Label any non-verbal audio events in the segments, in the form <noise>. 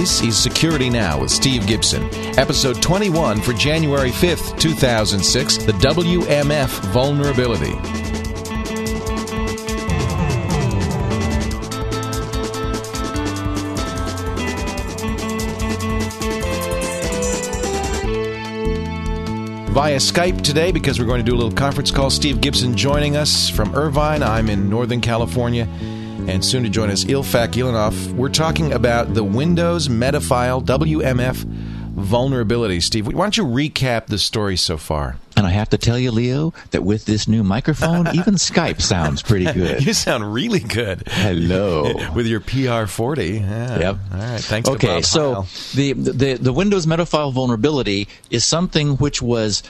This is Security Now with Steve Gibson, episode 21 for January 5th, 2006, the WMF vulnerability. Via Skype today because we're going to do a little conference call. Steve Gibson joining us from Irvine. I'm in Northern California and soon to join us, Ilfak Guilfanov. We're talking about the Windows Metafile WMF vulnerability. Steve, why don't you recap the story so far? And I have to tell you, Leo, that with this new microphone, <laughs> even Skype sounds pretty good. you sound really good. Hello. <laughs> with your PR40. Yeah. Yep. All right. Thanks. Okay. so the, the the Windows Metafile vulnerability is something which was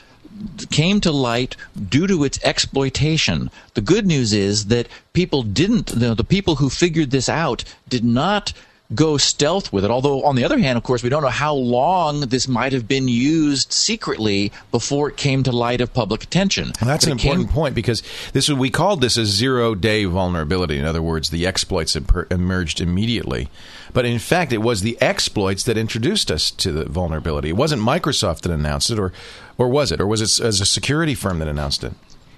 came to light due to its exploitation. The good news is that people didn't, you know, the people who figured this out did not go stealth with it. Although, on the other hand, of course, we don't know how long this might have been used secretly before it came to light of public attention. Well, that's but an important came, point because this we called this a zero-day vulnerability. In other words, the exploits emerged immediately. But in fact, it was the exploits that introduced us to the vulnerability. It wasn't Microsoft that announced it, or or was it, or was it as a security firm that announced it?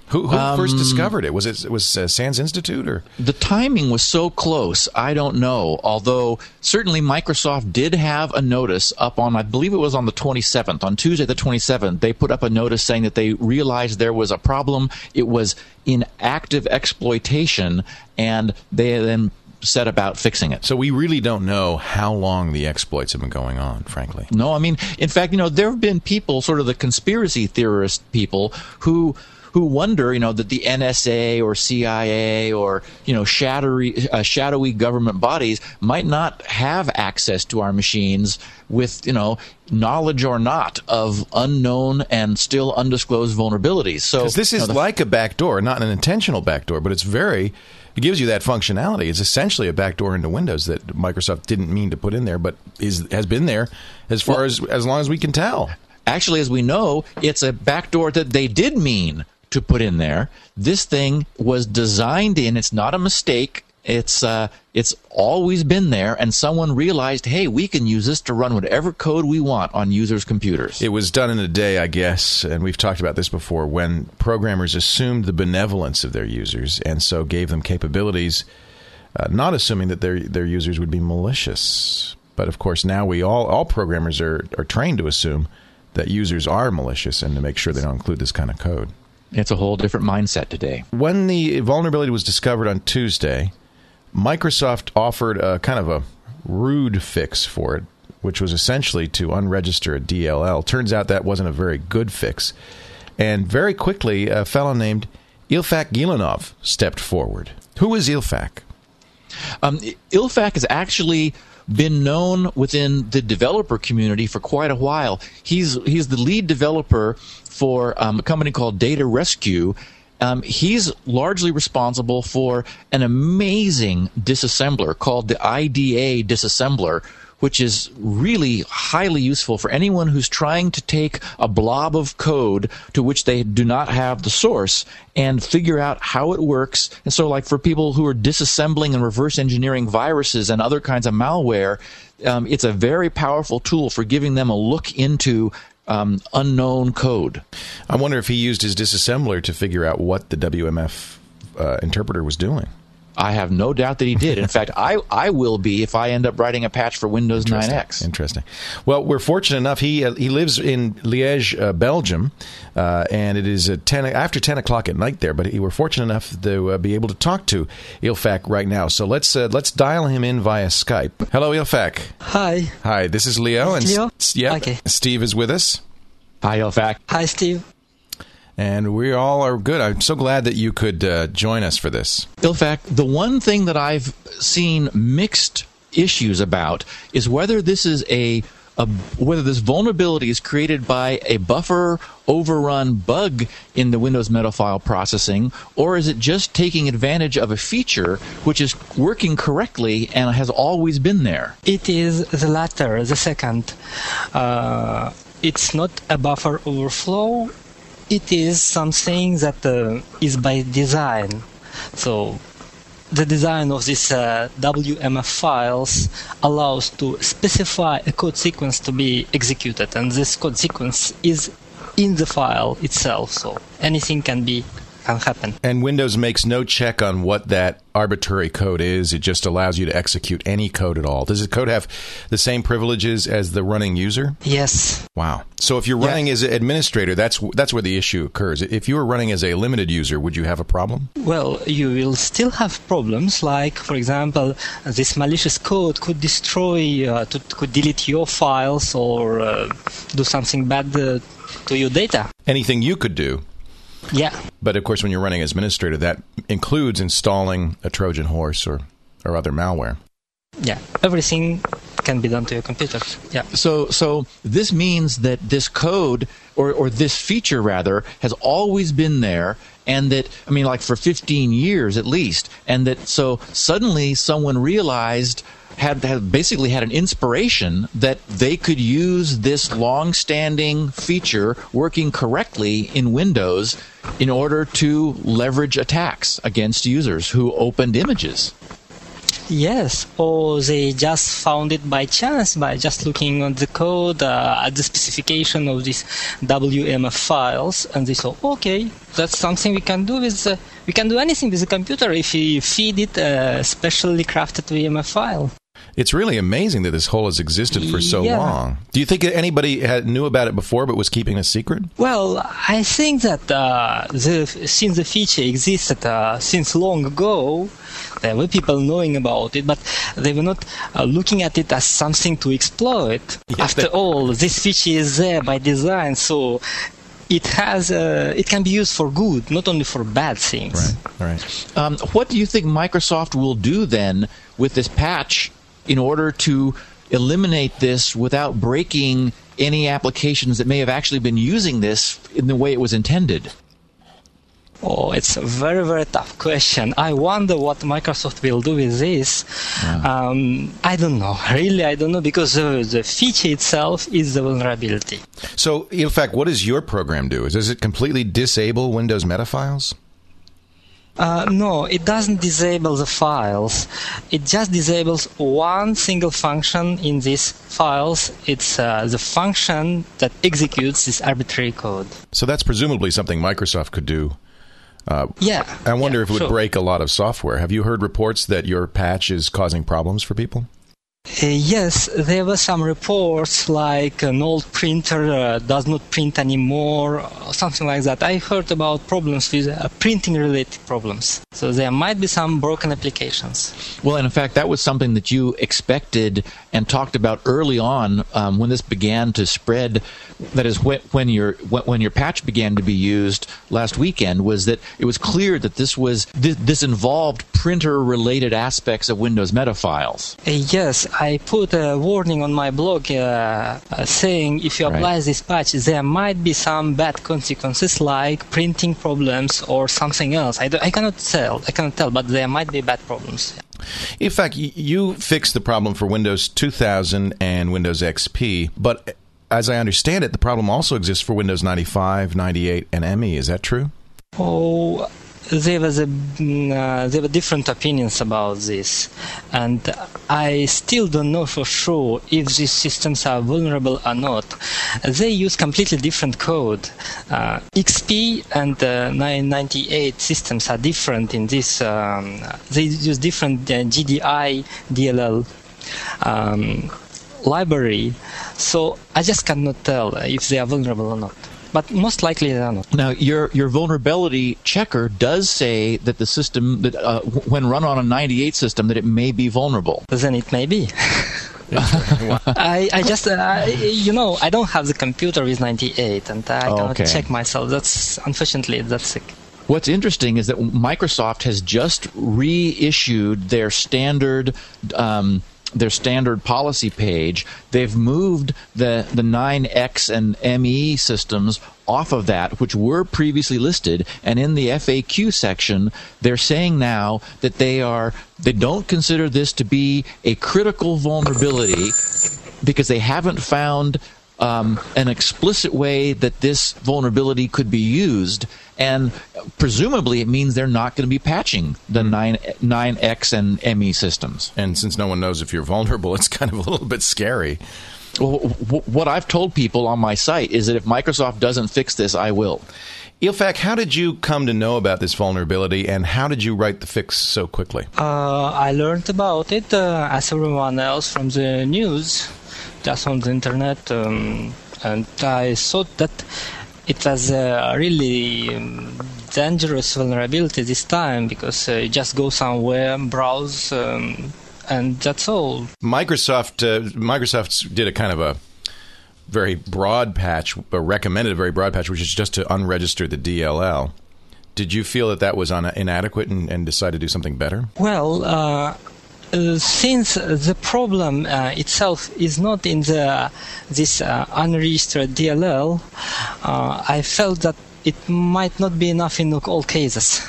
Who, who um, first discovered it? Was it was uh, SANS Institute or the timing was so close? I don't know. Although certainly Microsoft did have a notice up on, I believe it was on the 27th, on Tuesday the 27th. They put up a notice saying that they realized there was a problem. It was in active exploitation, and they then set about fixing it. So we really don't know how long the exploits have been going on, frankly. No, I mean, in fact, you know, there have been people, sort of the conspiracy theorist people, who who wonder, you know, that the NSA or CIA or you know shadowy, uh, shadowy government bodies might not have access to our machines with you know knowledge or not of unknown and still undisclosed vulnerabilities. So this is you know, like a backdoor, not an intentional backdoor, but it's very it gives you that functionality. It's essentially a backdoor into Windows that Microsoft didn't mean to put in there, but is has been there as far well, as as long as we can tell. Actually, as we know, it's a backdoor that they did mean to put in there. This thing was designed in. It's not a mistake. It's uh, it's always been there, and someone realized, hey, we can use this to run whatever code we want on users' computers. It was done in a day, I guess, and we've talked about this before. When programmers assumed the benevolence of their users, and so gave them capabilities, uh, not assuming that their their users would be malicious. But of course, now we all all programmers are are trained to assume that users are malicious and to make sure they don't include this kind of code. It's a whole different mindset today. When the vulnerability was discovered on Tuesday, Microsoft offered a kind of a rude fix for it, which was essentially to unregister a DLL. Turns out that wasn't a very good fix. And very quickly, a fellow named Ilfak Guilfanov stepped forward. Who is Ilfak? Um, Ilfak has actually been known within the developer community for quite a while. He's he's the lead developer for um, a company called DataRescue. Um, he's largely responsible for an amazing disassembler called the IDA disassembler, which is really highly useful for anyone who's trying to take a blob of code to which they do not have the source and figure out how it works. And so, like for people who are disassembling and reverse engineering viruses and other kinds of malware, um, it's a very powerful tool for giving them a look into um, unknown code. I wonder if he used his disassembler to figure out what the WMF uh, interpreter was doing. I have no doubt that he did. In <laughs> fact, I, I will be if I end up writing a patch for Windows Interesting. 9X. Interesting. Well, we're fortunate enough. He uh, he lives in Liège, uh, Belgium, uh, and it is at 10, after 10 o'clock at night there. But he, we're fortunate enough to uh, be able to talk to Ilfak right now. So let's uh, let's dial him in via Skype. Hello, Ilfak. Hi. Hi, this is Leo. And Leo? yeah, okay. Steve is with us. Hi, Ilfak. Hi, Steve and we all are good. I'm so glad that you could uh, join us for this. Ilfak, the one thing that I've seen mixed issues about is whether this is a, a, whether this vulnerability is created by a buffer overrun bug in the Windows Metafile processing, or is it just taking advantage of a feature which is working correctly and has always been there? It is the latter, the second. Uh, it's not a buffer overflow it is something that uh, is by design. So the design of these uh, WMF files allows to specify a code sequence to be executed, and this code sequence is in the file itself, so anything can be can happen. And Windows makes no check on what that arbitrary code is. It just allows you to execute any code at all. Does the code have the same privileges as the running user? Yes. Wow. So if you're running yeah. as an administrator, that's that's where the issue occurs. If you were running as a limited user, would you have a problem? Well, you will still have problems. Like, for example, this malicious code could destroy, uh, to, could delete your files or uh, do something bad uh, to your data. Anything you could do yeah. But of course, when you're running as administrator, that includes installing a Trojan horse or, or other malware. Yeah, everything can be done to your computer. Yeah. So, so this means that this code or, or this feature rather has always been there and that i mean like for 15 years at least and that so suddenly someone realized had, had basically had an inspiration that they could use this long-standing feature working correctly in Windows in order to leverage attacks against users who opened images. Yes, or they just found it by chance by just looking at the code uh, at the specification of these WMF files, and they thought, okay, that's something we can do with. Uh, we can do anything with the computer if we feed it a specially crafted WMF file. It's really amazing that this hole has existed for so yeah. long. Do you think anybody had, knew about it before but was keeping a secret? Well, I think that uh, the, since the feature existed uh, since long ago, there were people knowing about it, but they were not uh, looking at it as something to exploit. Yes, After all, this feature is there by design, so it has uh, it can be used for good, not only for bad things. Right. Right. Um, what do you think Microsoft will do then with this patch in order to eliminate this without breaking any applications that may have actually been using this in the way it was intended? Oh, it's a very, very tough question. I wonder what Microsoft will do with this. Yeah. Um, I don't know. Really, I don't know because uh, the feature itself is the vulnerability. So, in fact, what does your program do? Does it completely disable Windows metafiles? Uh, no, it doesn't disable the files. It just disables one single function in these files. It's uh, the function that executes this arbitrary code. So that's presumably something Microsoft could do. Uh, yeah. I wonder yeah, if it would sure. break a lot of software. Have you heard reports that your patch is causing problems for people? Uh, yes, there were some reports like an old printer uh, does not print anymore, or something like that. I heard about problems with uh, printing related problems. So there might be some broken applications. Well, and in fact, that was something that you expected and talked about early on um, when this began to spread. That is, when, when your when your patch began to be used last weekend, was that it was clear that this was this, this involved printer related aspects of Windows meta files. Uh, yes, I put a warning on my blog uh, uh, saying if you apply right. this patch, there might be some bad consequences like printing problems or something else. I, do, I cannot tell. I cannot tell, but there might be bad problems. In fact, you fixed the problem for Windows 2000 and Windows XP, but as I understand it, the problem also exists for Windows 95, 98, and ME. Is that true? Oh, there was a mm, uh, there were different opinions about this, and I still don't know for sure if these systems are vulnerable or not. They use completely different code. Uh, XP and uh, 998 systems are different in this. Um, they use different uh, GDI DLL. Um, library so i just cannot tell if they are vulnerable or not but most likely they are not. Now, your your vulnerability checker does say that the system that uh, when run on a 98 system that it may be vulnerable. Then it may be. <laughs> I, I just uh, you know I don't have the computer with 98 and I oh, cannot okay. check myself. That's unfortunately that's sick. What's interesting is that Microsoft has just reissued their standard um, their standard policy page, they've moved the, the 9X and ME systems off of that, which were previously listed, and in the FAQ section, they're saying now that they are they don't consider this to be a critical vulnerability because they haven't found um, an explicit way that this vulnerability could be used, and presumably it means they're not going to be patching the 9 9x and ME systems. And since no one knows if you're vulnerable, <laughs> it's kind of a little bit scary. Well, what I've told people on my site is that if Microsoft doesn't fix this, I will. Ilfak, how did you come to know about this vulnerability and how did you write the fix so quickly? Uh, I learned about it uh, as everyone else from the news, just on the internet, um, and I thought that it was a really um, dangerous vulnerability this time because uh, you just go somewhere, browse, um, and that's all. Microsoft uh, Microsoft did a kind of a very broad patch, but recommended a very broad patch, which is just to unregister the DLL. Did you feel that that was inadequate and, and decide to do something better? Well, uh, since the problem uh, itself is not in the this uh, unregistered DLL, uh, I felt that it might not be enough in all cases.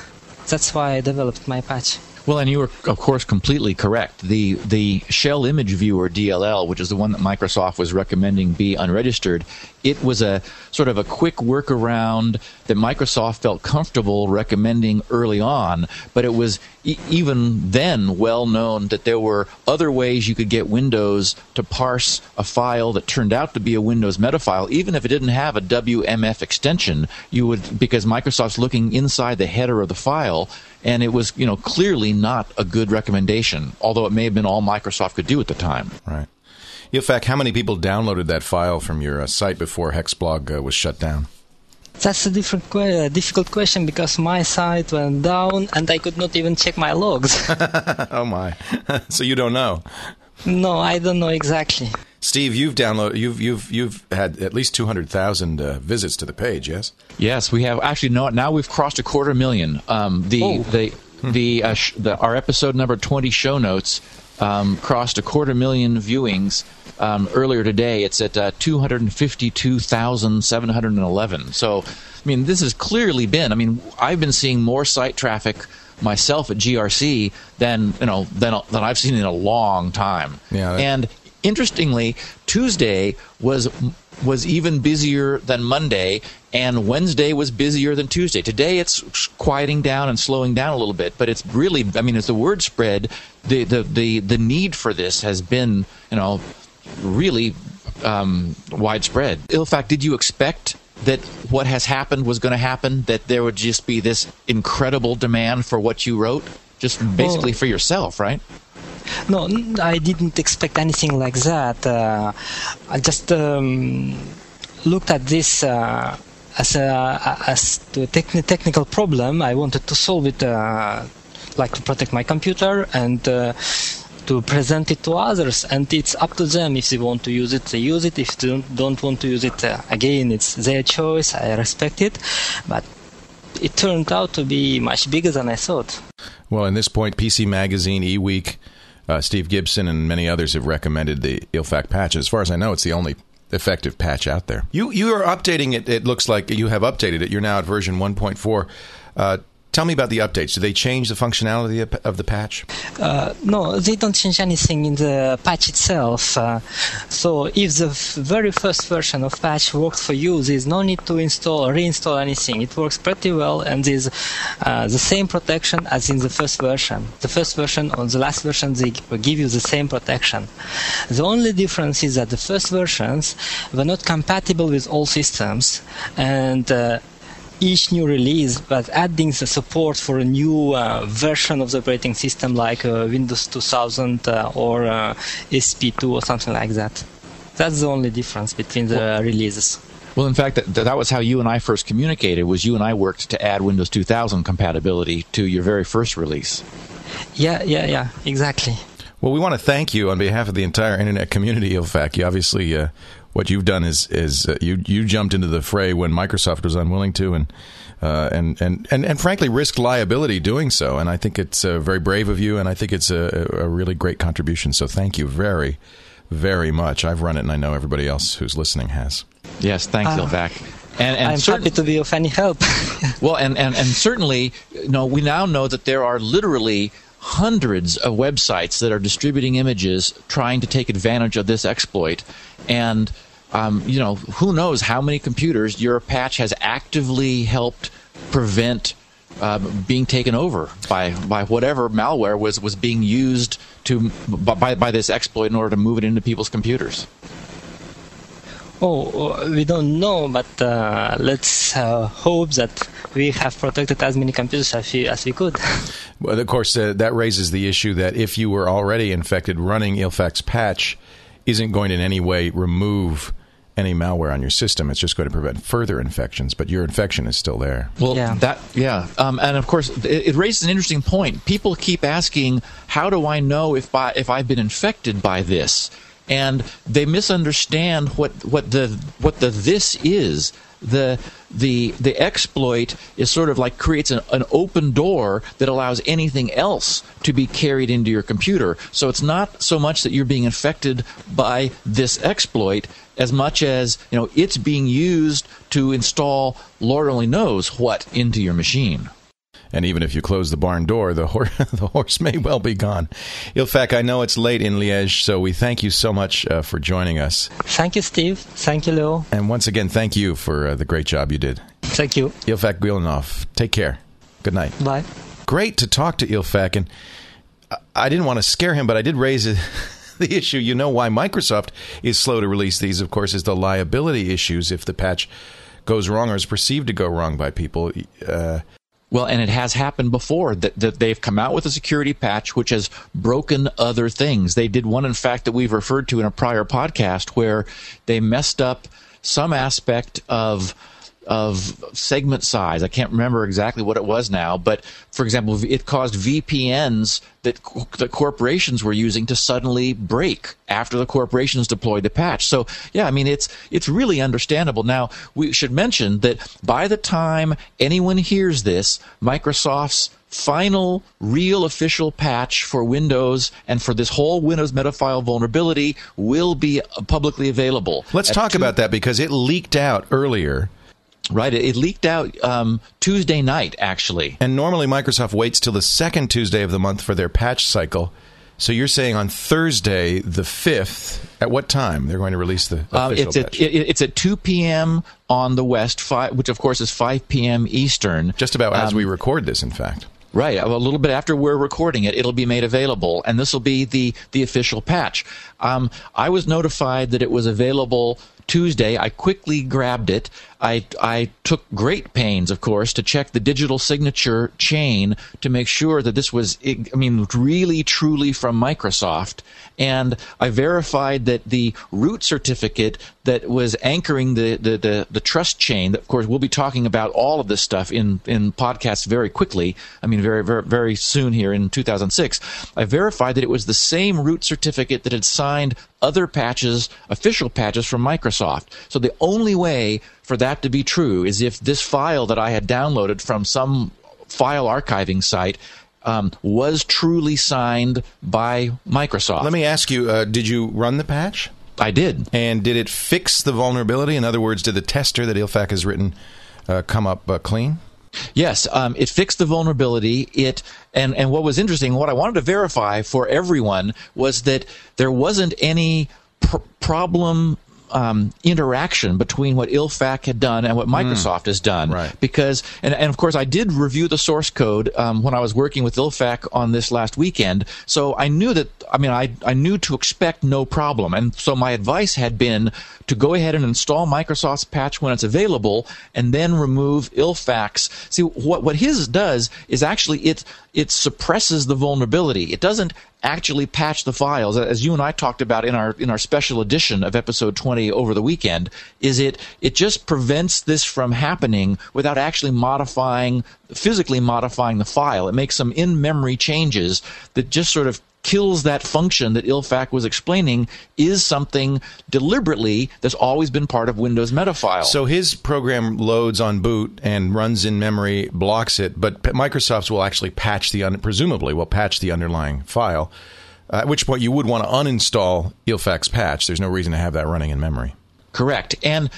That's why I developed my patch. Well, and you were, of course, completely correct. The the Shell Image Viewer DLL, which is the one that Microsoft was recommending be unregistered, it was a sort of a quick workaround that Microsoft felt comfortable recommending early on. But it was e- even then well known that there were other ways you could get Windows to parse a file that turned out to be a Windows meta file, even if it didn't have a WMF extension. You would because Microsoft's looking inside the header of the file and it was you know clearly not a good recommendation, although it may have been all Microsoft could do at the time. Right. In fact, how many people downloaded that file from your uh, site before Hexblog uh, was shut down? That's a different, que- difficult question because my site went down and I could not even check my logs. <laughs> oh my! <laughs> so you don't know? No, I don't know exactly. Steve, you've downloaded, you've you've you've had at least two hundred thousand uh, visits to the page. Yes. Yes, we have. Actually, no. Now we've crossed a quarter million. Um, the oh. the the, uh, sh- the our episode number twenty show notes um, crossed a quarter million viewings um, earlier today. It's at uh, 252,711. So, I mean, this has clearly been. I mean, I've been seeing more site traffic myself at GRC than you know than than I've seen in a long time. Yeah. And interestingly, Tuesday was was even busier than Monday, and Wednesday was busier than Tuesday. Today it's quieting down and slowing down a little bit, but it's really, I mean, as the word spread, the the the, the need for this has been, you know, really um, widespread. In fact, did you expect that what has happened was going to happen? That there would just be this incredible demand for what you wrote, just basically well, for yourself, right? No, I didn't expect anything like that. Uh, I just um, looked at this uh, as a as a techni- technical problem. I wanted to solve it, uh, like to protect my computer and uh, to present it to others. And it's up to them if they want to use it, they use it. If they don't, don't want to use it, uh, again, it's their choice. I respect it, but it turned out to be much bigger than I thought. Well, in this point, PC Magazine, eWeek, uh, Steve Gibson, and many others have recommended the Ilfak patch. As far as I know, it's the only effective patch out there. You you are updating it. It looks like you have updated it. You're now at version 1.4. Uh, Tell me about the updates. Do they change the functionality of the patch? Uh, no, they don't change anything in the patch itself. Uh, so if the very first version of patch worked for you, there's no need to install or reinstall anything. It works pretty well and is uh, the same protection as in the first version. The first version or the last version, they give you the same protection. The only difference is that the first versions were not compatible with all systems and uh, each new release but adding the support for a new uh, version of the operating system like uh, Windows 2000 uh, or uh, SP2 or something like that. That's the only difference between the well, releases. Well, in fact, that, that was how you and I first communicated. Was you and I worked to add Windows 2000 compatibility to your very first release? Yeah, yeah, yeah, exactly. Well, we want to thank you on behalf of the entire internet community. In fact, you obviously uh, what you've done is is uh, you you jumped into the fray when Microsoft was unwilling to, and uh, and, and and and frankly risked liability doing so. And I think it's uh, very brave of you, and I think it's a, a really great contribution. So thank you very very much. I've run it, and I know everybody else who's listening has. Yes, thanks, uh, Ilfak. And, and I'm happy to be of any help. <laughs> well, and, and, and certainly, you know, we now know that there are literally hundreds of websites that are distributing images trying to take advantage of this exploit. And, um, you know, who knows how many computers your patch has actively helped prevent uh, being taken over by by whatever malware was was being used to by by this exploit in order to move it into people's computers. Oh, we don't know, but uh, let's uh, hope that we have protected as many computers as we, as we could. <laughs> Well, of course, uh, that raises the issue that if you were already infected, running Ilfak's patch isn't going to in any way remove any malware on your system. It's just going to prevent further infections, but your infection is still there. Well, yeah. that yeah, um, and of course, it, it, raises an interesting point. People keep asking, "How do I know if I if I've been infected by this?" And they misunderstand what what the what the this is the the the exploit is sort of like creates an, an open door that allows anything else to be carried into your computer. So it's not so much that you're being infected by this exploit as much as you know it's being used to install Lord only knows what into your machine. And even if you close the barn door, the, hor- <laughs> the horse may well be gone. Ilfak, I know it's late in Liège, so we thank you so much uh, for joining us. Thank you, Steve. Thank you, Leo. And once again, thank you for uh, the great job you did. Thank you. Ilfak Guilfanov, take care. Good night. Bye. Great to talk to Ilfak, and I didn't want to scare him, but I did raise it. <laughs> the issue. You know why Microsoft is slow to release these, of course, is the liability issues if the patch goes wrong or is perceived to go wrong by people. Uh, well, and it has happened before that, that they've come out with a security patch which has broken other things. They did one, in fact, that we've referred to in a prior podcast where they messed up some aspect of of segment size. I can't remember exactly what it was now, but for example, it caused VPNs that the corporations were using to suddenly break after the corporations deployed the patch. So, yeah, I mean it's it's really understandable. Now, we should mention that by the time anyone hears this, Microsoft's final real official patch for Windows and for this whole Windows Metafile vulnerability will be publicly available. Let's talk two- about that because it leaked out earlier Right. It, leaked out um, Tuesday night, actually. And normally Microsoft waits till the second Tuesday of the month for their patch cycle. So you're saying on Thursday, the fifth, at what time they're going to release the uh, official it's patch? At, it, it's at 2 p.m. on the West, five, which of course is 5 p.m. Eastern. Just about as um, we record this, in fact. Right, a little bit after we're recording it, it'll be made available, and this will be the the official patch. Um, I was notified that it was available Tuesday. I quickly grabbed it. I, I took great pains, of course, to check the digital signature chain to make sure that this was, I mean, really, truly from Microsoft. And I verified that the root certificate that was anchoring the, the, the, the trust chain, that, of course, we'll be talking about all of this stuff in, in podcasts very quickly. I mean, very, very, very soon here in 2006. I verified that it was the same root certificate that had signed other patches, official patches from Microsoft. So the only way for that to be true is if this file that I had downloaded from some file archiving site um, was truly signed by Microsoft. Let me ask you: uh, Did you run the patch? I did. And did it fix the vulnerability? In other words, did the tester that Ilfak has written uh, come up uh, clean? Yes, um, it fixed the vulnerability. It and and what was interesting, what I wanted to verify for everyone was that there wasn't any pr- problem um, interaction between what Ilfak had done and what hmm. Microsoft mm. has done. Right. Because, and, and of course, I did review the source code um, when I was working with Ilfak on this last weekend. So I knew that, I mean, I, I knew to expect no problem. And so my advice had been to go ahead and install Microsoft's patch when it's available and then remove Ilfak's. See, what, what his does is actually it, it suppresses the vulnerability. It doesn't actually patch the files, as you and I talked about in our in our special edition of episode 20 over the weekend, is it it just prevents this from happening without actually modifying physically modifying the file. It makes some in-memory changes that just sort of kills that function that Ilfak was explaining is something deliberately that's always been part of Windows Metafile. So his program loads on boot and runs in memory, blocks it, but Microsoft's will actually patch the un- presumably will patch the underlying file. Uh, at which point you would want to uninstall Ilfak's patch. There's no reason to have that running in memory. Correct. And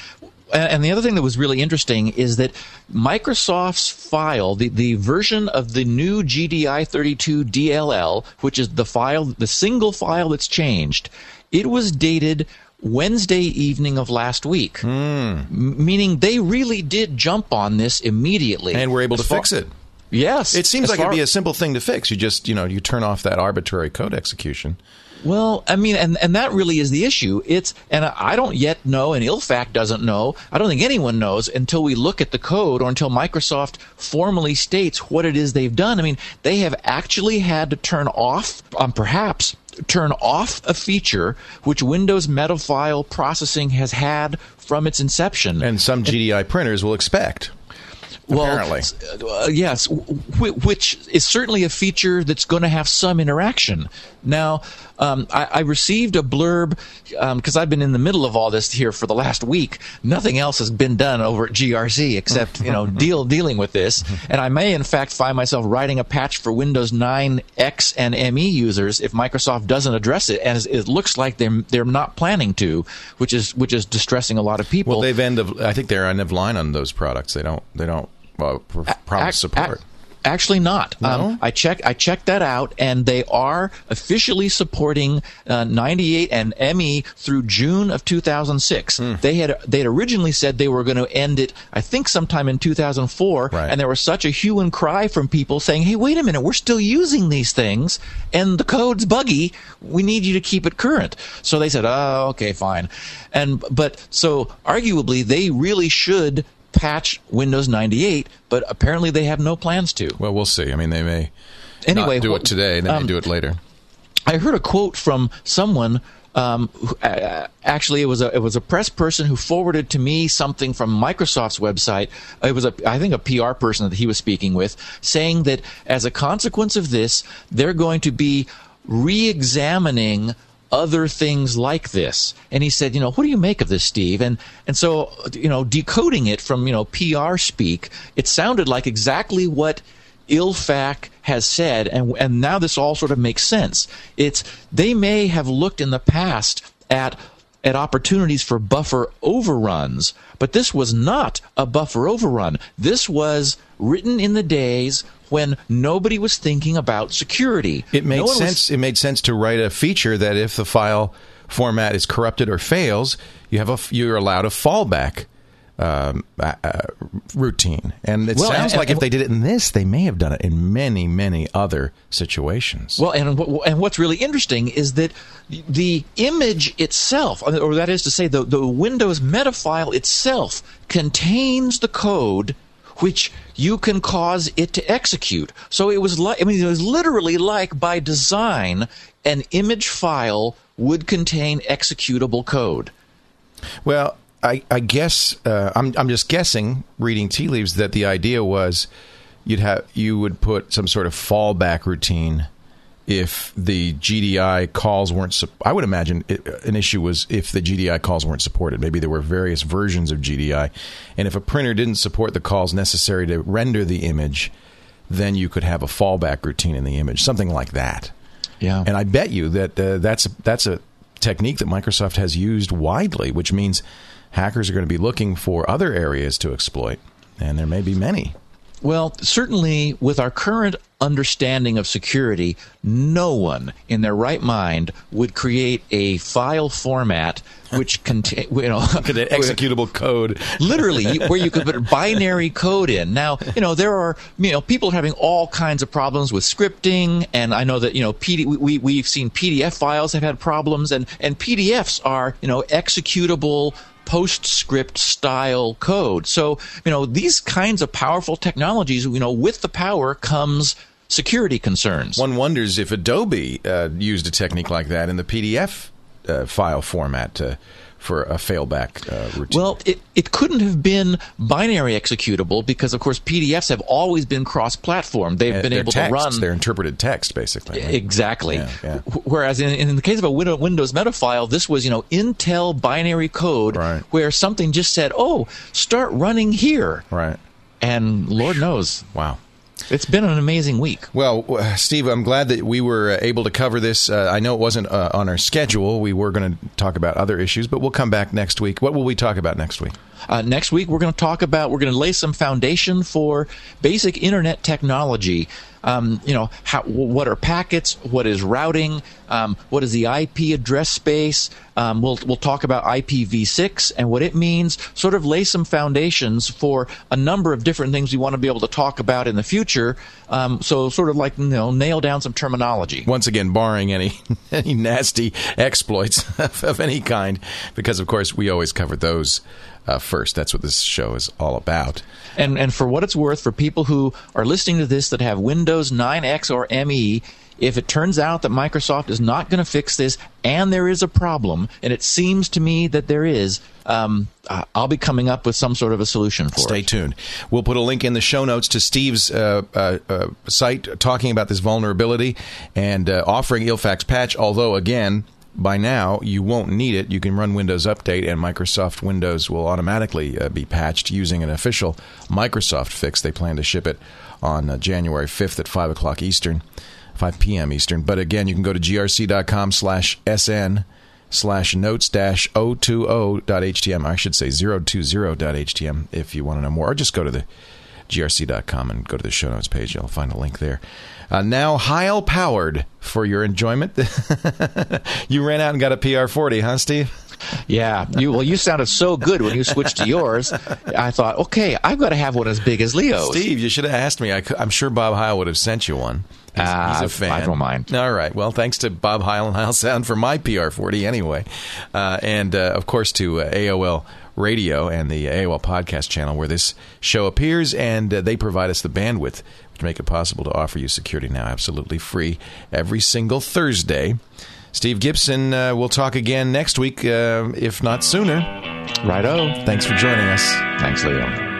and the other thing that was really interesting is that Microsoft's file, the, the version of the new GDI32 DLL, which is the file, the single file that's changed, it was dated Wednesday evening of last week. Hmm. M- meaning they really did jump on this immediately. and we're able to far- fix it. Yes. It seems like it'd be a simple thing to fix. You just, you know, you turn off that arbitrary code execution. Well, I mean, and, and that really is the issue. It's and I don't yet know, and Ilfak doesn't know. I don't think anyone knows until we look at the code or until Microsoft formally states what it is they've done. I mean, they have actually had to turn off, um, perhaps turn off a feature which Windows Metafile processing has had from its inception. And some GDI printers will expect. Apparently. uh, yes, wh- which is certainly a feature that's going to have some interaction. Now, um, I, I received a blurb because I've been in the middle of all this here for the last week. Nothing else has been done over at GRC except you know <laughs> deal dealing with this, and I may in fact find myself writing a patch for Windows 9 X and ME users if Microsoft doesn't address it, and it looks like they're they're not planning to, which is which is distressing a lot of people. Well, they've end of. I think they're end of line on those products. They don't. They don't uh, pr- promise support. Actually, not. No? Um, I check. I checked that out, and they are officially supporting uh, 98 and ME through June of 2006. Hmm. They had they had originally said they were going to end it. I think sometime in 2004, Right. and there was such a hue and cry from people saying, "Hey, wait a minute, we're still using these things, and the code's buggy. We need you to keep it current." So they said, "Oh, okay, fine." And but so arguably, they really should patch Windows 98, but apparently they have no plans to. well, we'll see. I mean, they may Anyway, do it today. They may um, do it later. I heard a quote from someone. Um, who, uh, actually, it was a it was a press person who forwarded to me something from Microsoft's website. It was a I think a PR person that he was speaking with, saying that as a consequence of this, they're going to be re-examining other things like this. And he said, you know, what do you make of this, Steve? And and so, you know, decoding it from you know PR speak, it sounded like exactly what Ilfak has said, and and now this all sort of makes sense. It's they may have looked in the past at at opportunities for buffer overruns, but this was not a buffer overrun. This was written in the days when nobody was thinking about security. It made No one was- sense. it made sense to write a feature that if the file format is corrupted or fails, you have a you're allowed a fallback um, uh, uh, routine. And it Well, sounds and- like and- if they did it in this, they may have done it in many, many other situations. Well, and and what's really interesting is that the image itself, or that is to say, the the Windows metafile itself contains the code which you can cause it to execute. So it was like, I mean, it was literally like by design, an image file would contain executable code. Well, I, I guess uh, I'm I'm just guessing, reading tea leaves, that the idea was you'd have you would put some sort of fallback routine if the GDI calls weren't. I would imagine it, an issue was if the GDI calls weren't supported. Maybe there were various versions of GDI, and if a printer didn't support the calls necessary to render the image, then you could have a fallback routine in the image, something like that. Yeah. And I bet you that uh, that's that's a technique that Microsoft has used widely, which means hackers are going to be looking for other areas to exploit, and there may be many. Well, certainly with our current understanding of security, no one in their right mind would create a file format which contain, you know, <laughs> executable code. literally where you could put binary code in. Now, you know, there are, you know, people are having all kinds of problems with scripting, and I know that, you know, PD, we, we've seen PDF files have had problems, and, and PDFs are, you know, executable postscript style code. So, you know, these kinds of powerful technologies, you know, with the power comes security concerns. One wonders if Adobe uh, used a technique like that in the PDF uh, file format to, for a failback uh, routine. Well, it, it couldn't have been binary executable because, of course, PDFs have always been cross platform. They've been able to run. They're interpreted text, basically. right? Exactly. Yeah, yeah. Whereas in, in the case of a Windows Metafile, this was, you know, Intel binary code Right. where something just said, oh, start running here. Right. And Lord knows, Wow. It's been an amazing week. Well, Steve, I'm glad that we were uh, able to cover this. Uh, I know it wasn't uh, on our schedule. We were going to talk about other issues, but we'll come back next week. What will we talk about next week? Uh, next week, we're going to talk about, we're going to lay some foundation for basic internet technology. Um, you know, how, what are packets? What is routing? Um, what is the IP address space? Um, we'll we'll talk about IPv6 and what it means. Sort of lay some foundations for a number of different things we want to be able to talk about in the future. Um, so sort of like you know nail down some terminology. Once again, barring any <laughs> any nasty exploits <laughs> of any kind, because of course we always cover those uh, first. That's what this show is all about. And and for what it's worth, for people who are listening to this that have Windows 9X or ME, if it turns out that Microsoft is not going to fix this and there is a problem, and it seems to me that there is, um, I'll be coming up with some sort of a solution for Stay it. Stay tuned. We'll put a link in the show notes to Steve's uh, uh, uh, site talking about this vulnerability and uh, offering Ilfak's patch, although, again, by now you won't need it. You can run Windows Update, and Microsoft Windows will automatically uh, be patched using an official Microsoft fix. They plan to ship it on uh, January 5th at 5 o'clock Eastern, 5 p.m. Eastern. But again, you can go to grc.com slash sn slash notes dash 020.htm. I should say 020.htm if you want to know more, or just go to the grc.com and go to the show notes page. You'll find a link there. Uh, now Heil powered for your enjoyment. <laughs> you ran out and got a PR40, huh, Steve? Yeah, you well, you sounded so good when you switched to yours. I thought, okay, I've got to have one as big as Leo's. Steve, you should have asked me. I, am sure Bob Heil would have sent you one. He's, uh, he's, a fan. I don't mind. All right. Well, thanks to Bob Heil and Heil Sound for my PR40 anyway. Uh, and, uh, of course, to uh, AOL Radio and the AOL podcast channel where this show appears, and uh, they provide us the bandwidth to make it possible to offer you security now absolutely free every single Thursday. Steve Gibson, uh, we'll talk again next week, uh, if not sooner. Righto. Thanks for joining us. Thanks, Leo.